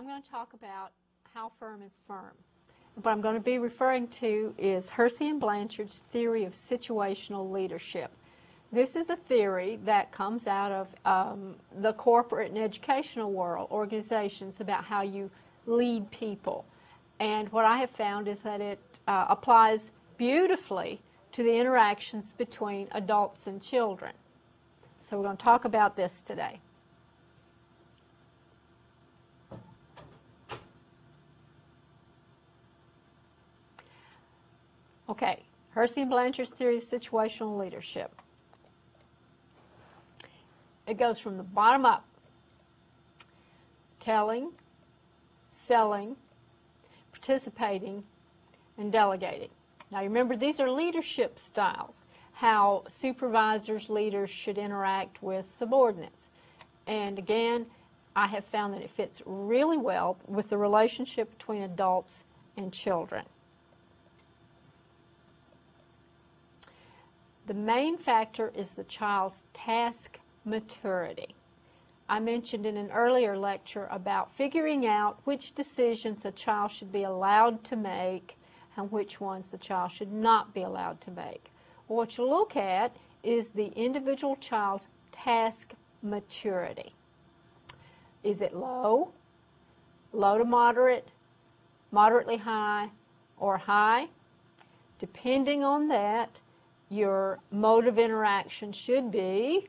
I'm going to talk about how firm is firm. What I'm going to be referring to is Hersey and Blanchard's theory of situational leadership. This is a theory that comes out of um, the corporate and educational world, organizations, about how you lead people. And what I have found is that it uh, applies beautifully to the interactions between adults and children. So we're going to talk about this today. Okay, Hersey and Blanchard's theory of situational leadership. It goes from the bottom up telling, selling, participating, and delegating. Now remember, these are leadership styles, how supervisors, leaders should interact with subordinates. And again, I have found that it fits really well with the relationship between adults and children. The main factor is the child's task maturity. I mentioned in an earlier lecture about figuring out which decisions a child should be allowed to make and which ones the child should not be allowed to make. What you look at is the individual child's task maturity. Is it low, low to moderate, moderately high, or high? Depending on that, your mode of interaction should be,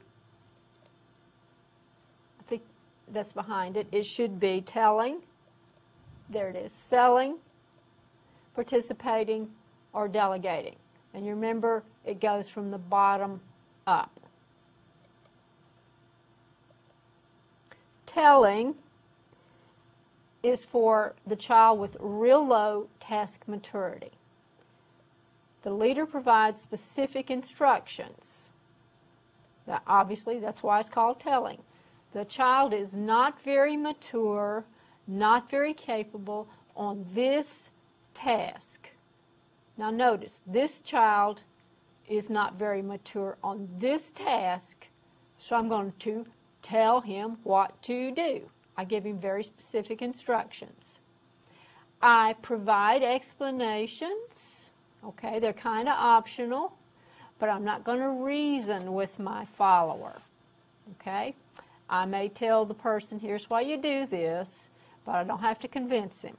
I think that's behind it, it should be telling, there it is, selling, participating, or delegating. And you remember, it goes from the bottom up. Telling is for the child with real low task maturity. The leader provides specific instructions. Now, obviously, that's why it's called telling. The child is not very mature, not very capable on this task. Now, notice, this child is not very mature on this task, so I'm going to tell him what to do. I give him very specific instructions. I provide explanations Okay, they're kind of optional, but I'm not going to reason with my follower. Okay, I may tell the person, here's why you do this, but I don't have to convince him.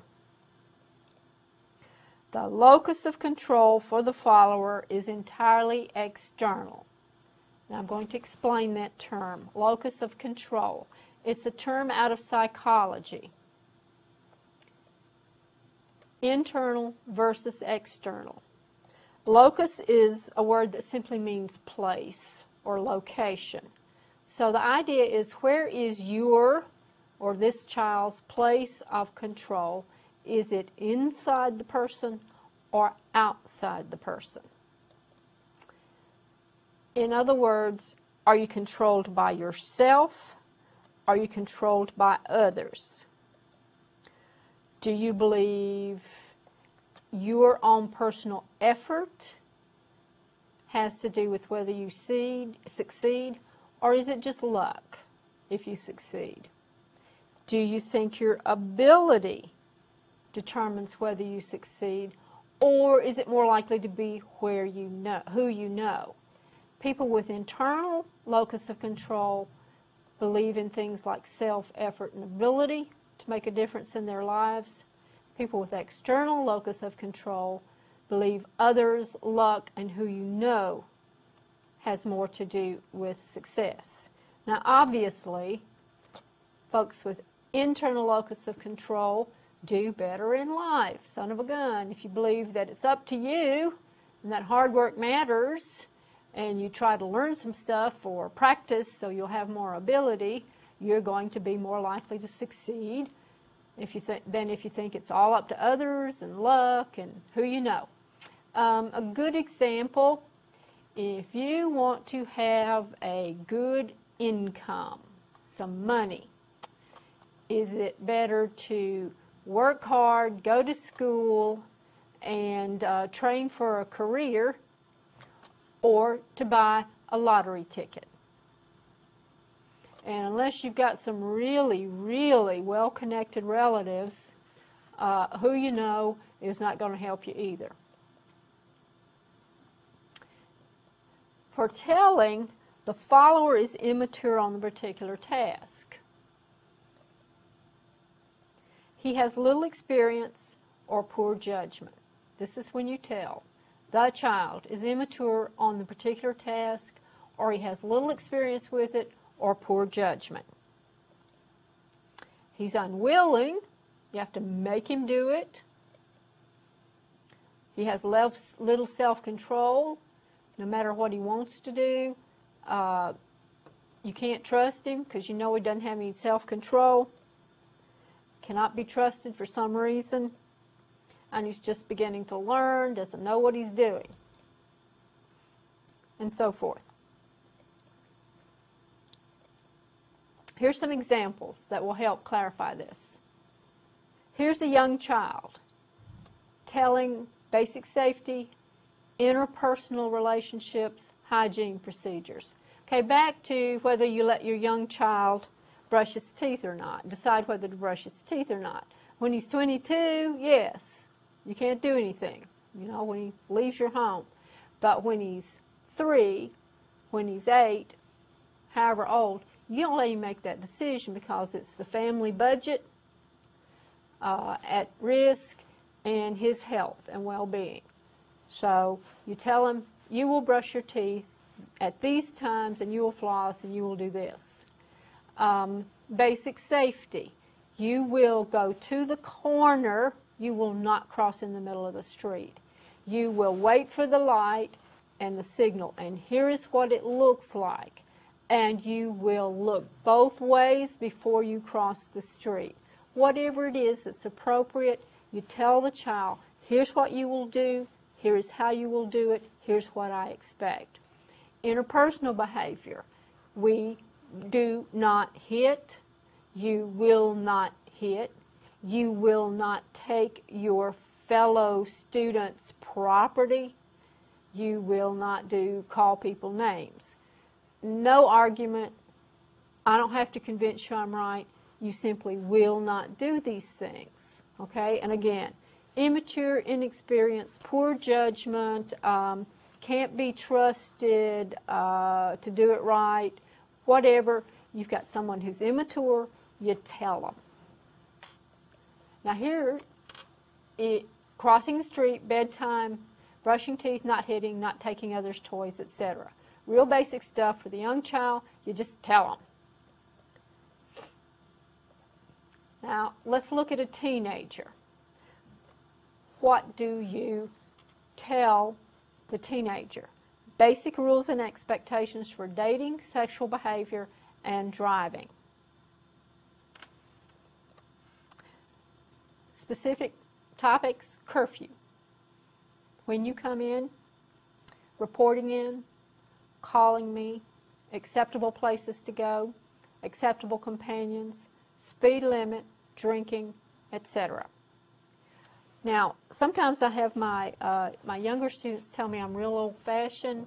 The locus of control for the follower is entirely external. And I'm going to explain that term, locus of control. It's a term out of psychology. Internal versus external. Locus is a word that simply means place or location. So the idea is where is your or this child's place of control? Is it inside the person or outside the person? In other words, are you controlled by yourself? Are you controlled by others? Do you believe your own personal effort has to do with whether you seed, succeed or is it just luck if you succeed? Do you think your ability determines whether you succeed or is it more likely to be where you know, who you know? People with internal locus of control believe in things like self, effort, and ability to make a difference in their lives. People with external locus of control believe others, luck, and who you know has more to do with success. Now, obviously, folks with internal locus of control do better in life. Son of a gun. If you believe that it's up to you and that hard work matters, and you try to learn some stuff or practice so you'll have more ability, you're going to be more likely to succeed if you th- than if you think it's all up to others and luck and who you know. Um, a good example, if you want to have a good income, some money, is it better to work hard, go to school, and uh, train for a career, or to buy a lottery ticket? And unless you've got some really, really well connected relatives, uh, who you know is not going to help you either. For telling, the follower is immature on the particular task. He has little experience or poor judgment. This is when you tell. The child is immature on the particular task, or he has little experience with it, or poor judgment. He's unwilling. You have to make him do it. He has little self control no matter what he wants to do. Uh, you can't trust him because you know he doesn't have any self control. Cannot be trusted for some reason. And he's just beginning to learn, doesn't know what he's doing, and so forth. Here's some examples that will help clarify this. Here's a young child telling basic safety, interpersonal relationships, hygiene procedures. Okay, back to whether you let your young child brush his teeth or not, decide whether to brush his teeth or not. When he's 22, yes, you can't do anything, you know, when he leaves your home. But when he's three, when he's eight, however old, you don't let him make that decision because it's the family budget uh, at risk and his health and well-being. So you tell him, you will brush your teeth at these times and you will floss and you will do this. Um, basic safety. You will go to the corner. You will not cross in the middle of the street. You will wait for the light and the signal. And here is what it looks like. And you will look both ways before you cross the street. Whatever it is that's appropriate, you tell the child, here's what you will do, here is how you will do it, here's what I expect. Interpersonal behavior. We do not hit, you will not hit, you will not take your fellow students' property, you will not do call people names. No argument, I don't have to convince you I'm right, you simply will not do these things. Okay, and again, immature, inexperienced, poor judgment, um, can't be trusted uh, to do it right, whatever. You've got someone who's immature, you tell them. Now here, it, crossing the street, bedtime, brushing teeth, not hitting, not taking others' toys, etc. Real basic stuff for the young child, you just tell them. Now, let's look at a teenager. What do you tell the teenager? Basic rules and expectations for dating, sexual behavior, and driving. Specific topics, curfew. When you come in, reporting in, calling me, acceptable places to go, acceptable companions, speed limit, drinking, etc. Now, sometimes I have my, uh, my younger students tell me I'm real old-fashioned,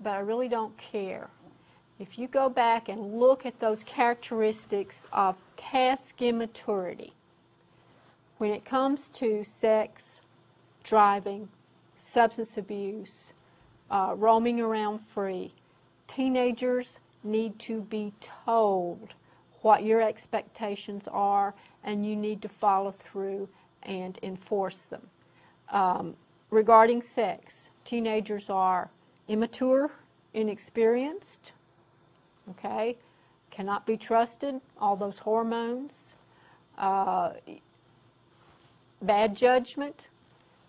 but I really don't care. If you go back and look at those characteristics of task immaturity, when it comes to sex, driving, substance abuse, uh, roaming around free, teenagers need to be told what your expectations are, and you need to follow through and enforce them. Um, regarding sex, teenagers are immature, inexperienced, okay, cannot be trusted, all those hormones, uh, bad judgment,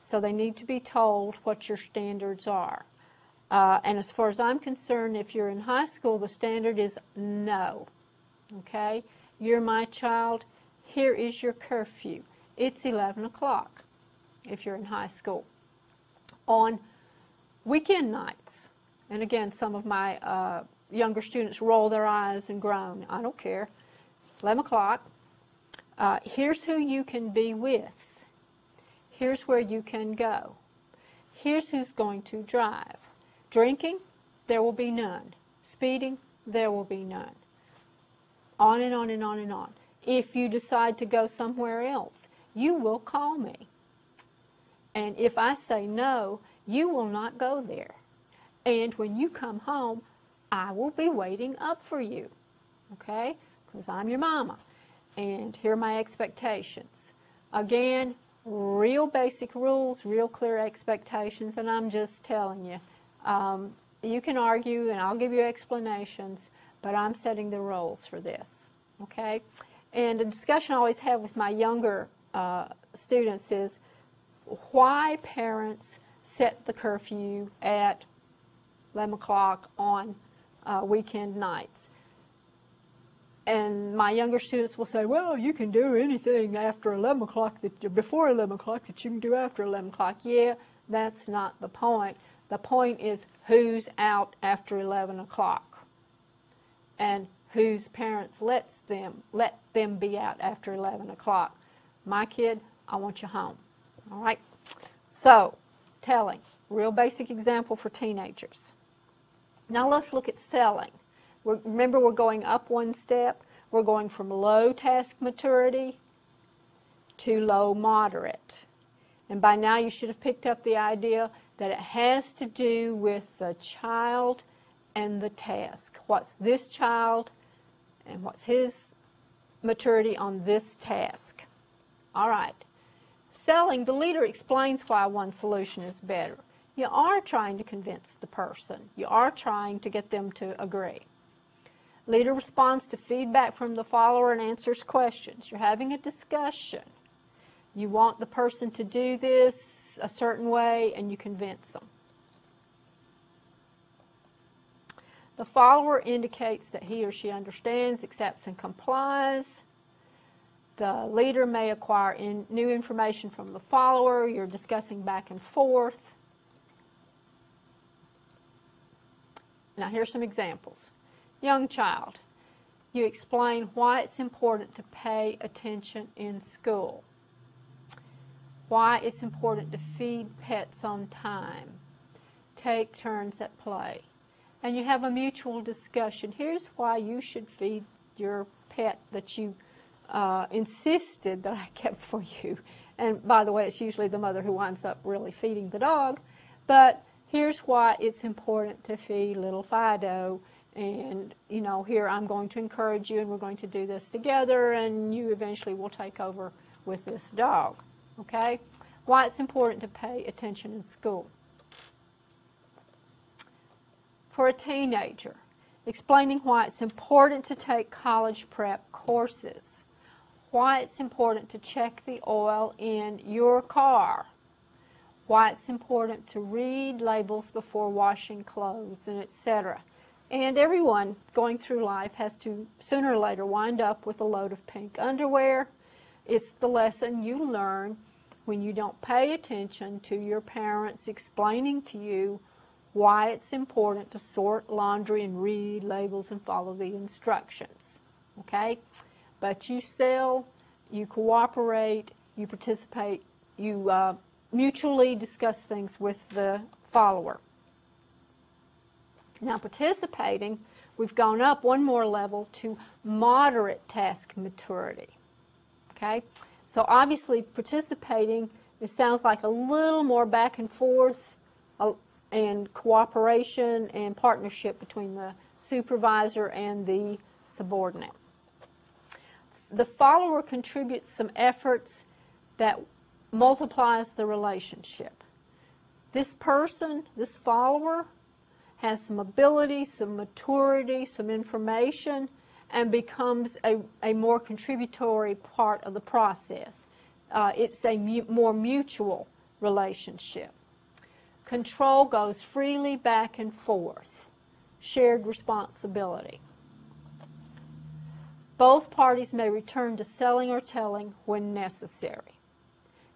so they need to be told what your standards are. Uh, and as far as I'm concerned, if you're in high school, the standard is no. Okay? You're my child. Here is your curfew. It's 11 o'clock if you're in high school. On weekend nights, and again, some of my uh, younger students roll their eyes and groan. I don't care. 11 o'clock. Uh, here's who you can be with. Here's where you can go. Here's who's going to drive. Drinking, there will be none. Speeding, there will be none On and on and on and on. If you decide to go somewhere else, you will call me. And if I say no, you will not go there. And when you come home, I will be waiting up for you. Okay? Because I'm your mama. And here are my expectations. Again, real basic rules, real clear expectations, and I'm just telling you. Um, you can argue and I'll give you explanations, but I'm setting the rules for this. Okay? And a discussion I always have with my younger uh, students is why parents set the curfew at 11 o'clock on uh, weekend nights. And my younger students will say, well, you can do anything after 11 o'clock, that, before 11 o'clock that you can do after 11 o'clock. Yeah, that's not the point. The point is who's out after 11 o'clock and whose parents lets them, let them be out after 11 o'clock. My kid, I want you home. All right? So, telling, real basic example for teenagers. Now let's look at selling. We're, remember, we're going up one step. We're going from low task maturity to low moderate. And by now you should have picked up the idea that it has to do with the child and the task. What's this child and what's his maturity on this task? All right selling, the leader explains why one solution is better. You are trying to convince the person. You are trying to get them to agree. Leader responds to feedback from the follower and answers questions. You're having a discussion. You want the person to do this a certain way and you convince them. The follower indicates that he or she understands, accepts, and complies. The leader may acquire in new information from the follower. You're discussing back and forth. Now, here's some examples. Young child, you explain why it's important to pay attention in school, why it's important to feed pets on time, take turns at play, and you have a mutual discussion. Here's why you should feed your pet that you uh, insisted that I kept for you. And by the way, it's usually the mother who winds up really feeding the dog. But here's why it's important to feed little Fido. And, you know, here I'm going to encourage you and we're going to do this together and you eventually will take over with this dog. Okay? Why it's important to pay attention in school. For a teenager, explaining why it's important to take college prep courses why it's important to check the oil in your car, why it's important to read labels before washing clothes, and etc. And everyone going through life has to sooner or later wind up with a load of pink underwear. It's the lesson you learn when you don't pay attention to your parents explaining to you why it's important to sort laundry and read labels and follow the instructions. Okay? but you sell, you cooperate, you participate, you uh, mutually discuss things with the follower. Now, participating, we've gone up one more level to moderate task maturity. Okay? So, obviously, participating, it sounds like a little more back and forth uh, and cooperation and partnership between the supervisor and the subordinate the follower contributes some efforts that multiplies the relationship. This person, this follower, has some ability, some maturity, some information, and becomes a, a more contributory part of the process. Uh, it's a mu more mutual relationship. Control goes freely back and forth. Shared responsibility. Both parties may return to selling or telling when necessary.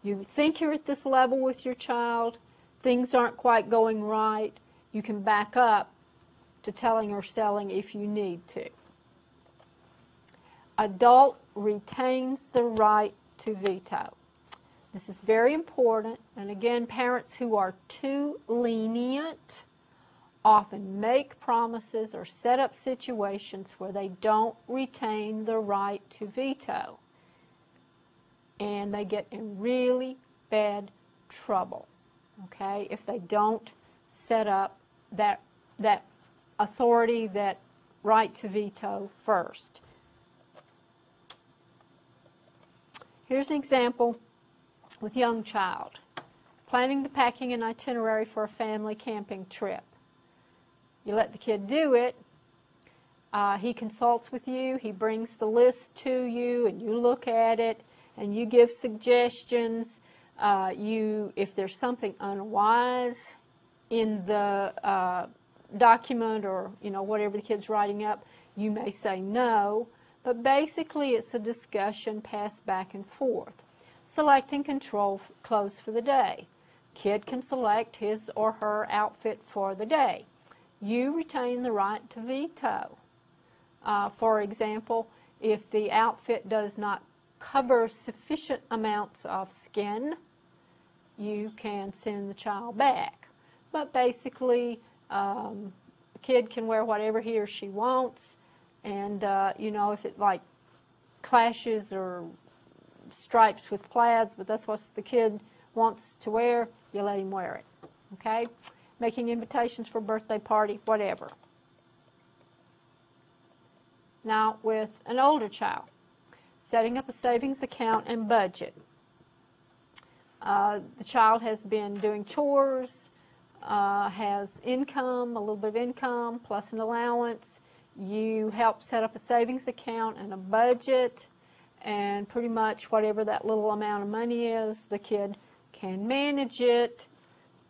You think you're at this level with your child, things aren't quite going right, you can back up to telling or selling if you need to. Adult retains the right to veto. This is very important. And again, parents who are too lenient often make promises or set up situations where they don't retain the right to veto. And they get in really bad trouble, okay, if they don't set up that, that authority, that right to veto first. Here's an example with young child. Planning the packing and itinerary for a family camping trip. You let the kid do it. Uh, he consults with you. He brings the list to you, and you look at it, and you give suggestions. Uh, you, if there's something unwise in the uh, document or you know whatever the kid's writing up, you may say no. But basically, it's a discussion passed back and forth. Selecting control clothes for the day. Kid can select his or her outfit for the day. You retain the right to veto. Uh, for example, if the outfit does not cover sufficient amounts of skin, you can send the child back. But basically, um, kid can wear whatever he or she wants, and uh, you know if it like clashes or stripes with plaids, but that's what the kid wants to wear, you let him wear it. Okay? Making invitations for birthday party, whatever. Now, with an older child, setting up a savings account and budget. Uh, the child has been doing chores, uh, has income, a little bit of income, plus an allowance. You help set up a savings account and a budget, and pretty much whatever that little amount of money is, the kid can manage it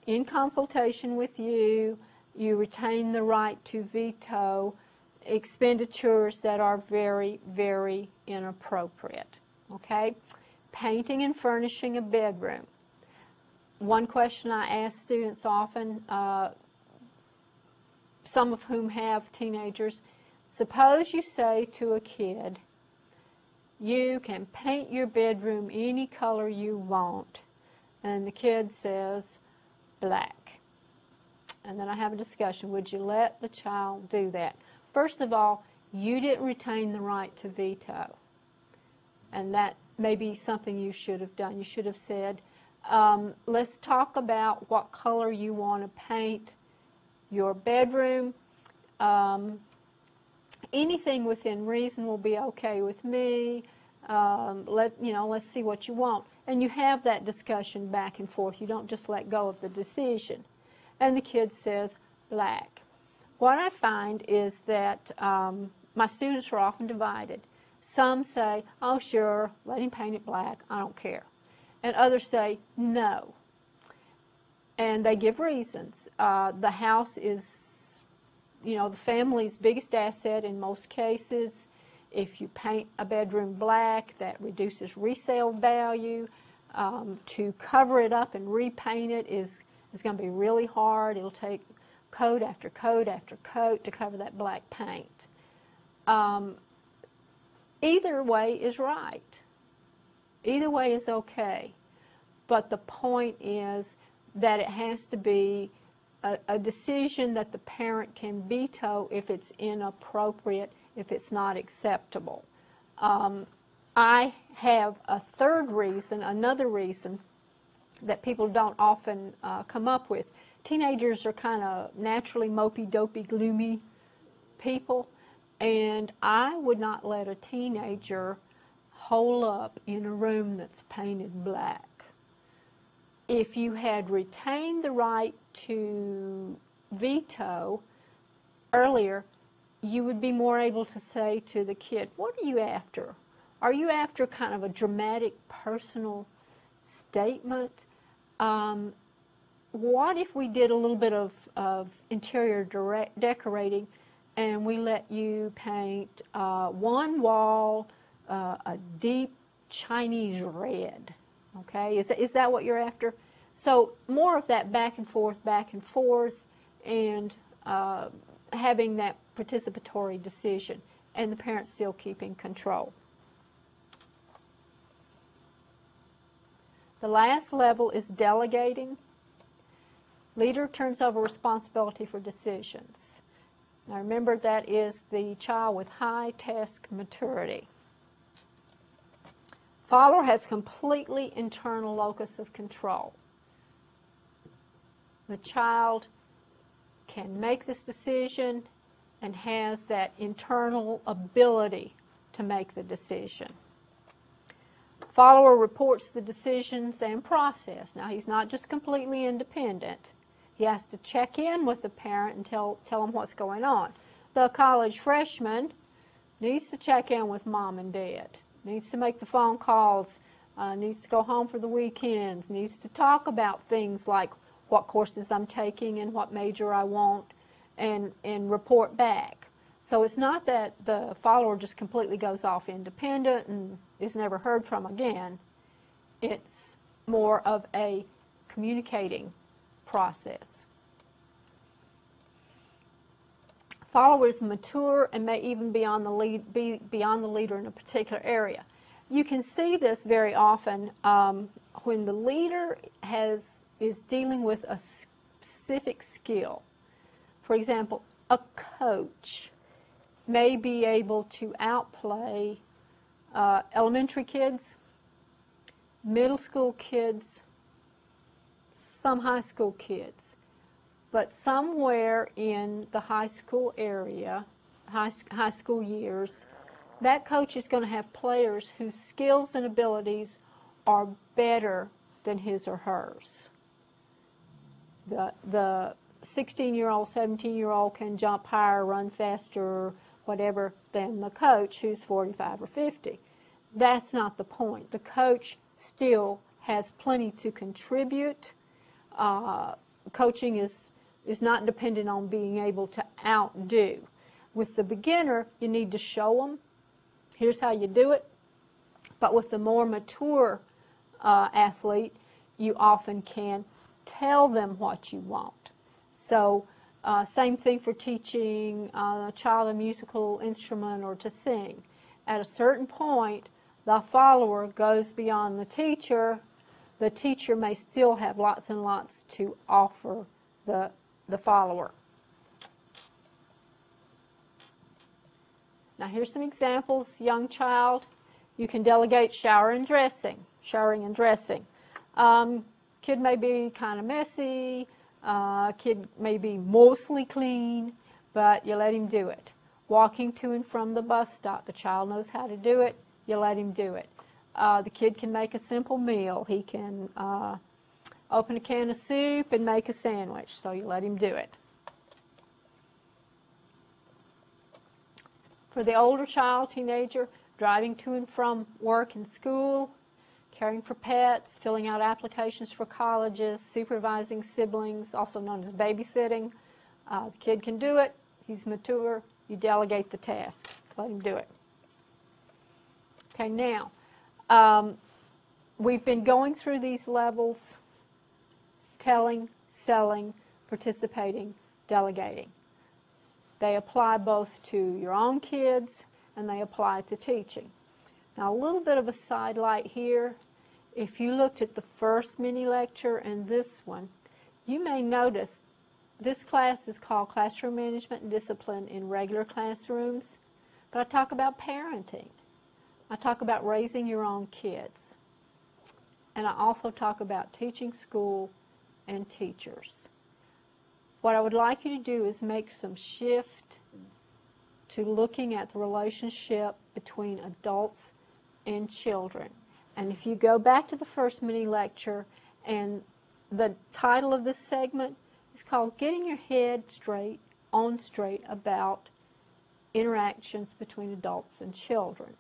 in consultation with you. You retain the right to veto expenditures that are very, very inappropriate. Okay? Painting and furnishing a bedroom. One question I ask students often, uh, some of whom have teenagers, suppose you say to a kid, you can paint your bedroom any color you want. And the kid says, black. And then I have a discussion. Would you let the child do that? First of all, you didn't retain the right to veto. And that may be something you should have done. You should have said, um, let's talk about what color you want to paint your bedroom. Um, anything within reason will be okay with me. Um, let you know. Let's see what you want, and you have that discussion back and forth. You don't just let go of the decision. And the kid says black. What I find is that um, my students are often divided. Some say, "Oh, sure, let him paint it black. I don't care," and others say, "No." And they give reasons. Uh, the house is, you know, the family's biggest asset in most cases if you paint a bedroom black, that reduces resale value. Um, to cover it up and repaint it is, is going to be really hard. It'll take coat after coat after coat to cover that black paint. Um, either way is right. Either way is okay. But the point is that it has to be a, a decision that the parent can veto if it's inappropriate if it's not acceptable. Um, I have a third reason, another reason that people don't often uh, come up with. Teenagers are kind of naturally mopey, dopey, gloomy people, and I would not let a teenager hole up in a room that's painted black. If you had retained the right to veto earlier, you would be more able to say to the kid, What are you after? Are you after kind of a dramatic personal statement? Um, what if we did a little bit of, of interior direct decorating and we let you paint uh, one wall uh, a deep Chinese red? Okay, is that, is that what you're after? So more of that back and forth, back and forth, and uh, having that participatory decision and the parents still keeping control. The last level is delegating. Leader turns over responsibility for decisions. Now remember that is the child with high task maturity. Follower has completely internal locus of control. The child can make this decision and has that internal ability to make the decision. Follower reports the decisions and process. Now, he's not just completely independent. He has to check in with the parent and tell, tell them what's going on. The college freshman needs to check in with mom and dad, needs to make the phone calls, uh, needs to go home for the weekends, needs to talk about things like what courses I'm taking and what major I want, and, and report back. So it's not that the follower just completely goes off independent and is never heard from again. It's more of a communicating process. Followers mature and may even be, on the lead, be beyond the leader in a particular area. You can see this very often um, when the leader has is dealing with a specific skill. For example, a coach may be able to outplay uh, elementary kids, middle school kids, some high school kids. But somewhere in the high school area, high, high school years, that coach is going to have players whose skills and abilities are better than his or hers. The, the 16 year old, 17 year old can jump higher, run faster, whatever, than the coach who's 45 or 50. That's not the point. The coach still has plenty to contribute. Uh, coaching is, is not dependent on being able to outdo. With the beginner, you need to show them, here's how you do it. But with the more mature uh, athlete, you often can tell them what you want. So uh, same thing for teaching uh, a child a musical instrument or to sing. At a certain point, the follower goes beyond the teacher. The teacher may still have lots and lots to offer the, the follower. Now here's some examples. Young child, you can delegate shower and dressing, showering and dressing. Um, kid may be kind of messy, uh, kid may be mostly clean, but you let him do it. Walking to and from the bus stop, the child knows how to do it, you let him do it. Uh, the kid can make a simple meal. He can uh, open a can of soup and make a sandwich, so you let him do it. For the older child, teenager, driving to and from work and school, caring for pets, filling out applications for colleges, supervising siblings, also known as babysitting. Uh, the kid can do it. He's mature. You delegate the task. Let him do it. Okay, now, um, we've been going through these levels, telling, selling, participating, delegating. They apply both to your own kids and they apply to teaching. Now, a little bit of a sidelight here if you looked at the first mini lecture and this one, you may notice this class is called Classroom Management and Discipline in Regular Classrooms, but I talk about parenting. I talk about raising your own kids. And I also talk about teaching school and teachers. What I would like you to do is make some shift to looking at the relationship between adults and children. And if you go back to the first mini lecture, and the title of this segment is called Getting Your Head Straight on Straight About Interactions Between Adults and Children.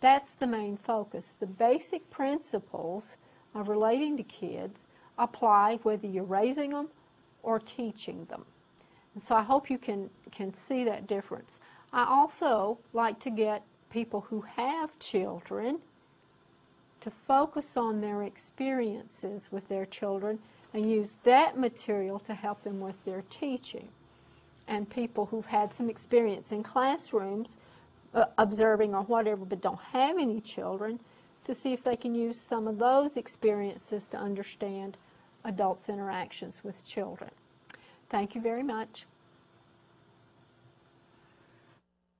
That's the main focus. The basic principles of relating to kids apply whether you're raising them or teaching them. And so I hope you can, can see that difference. I also like to get people who have children to focus on their experiences with their children and use that material to help them with their teaching. And people who've had some experience in classrooms, uh, observing or whatever, but don't have any children, to see if they can use some of those experiences to understand adults' interactions with children. Thank you very much.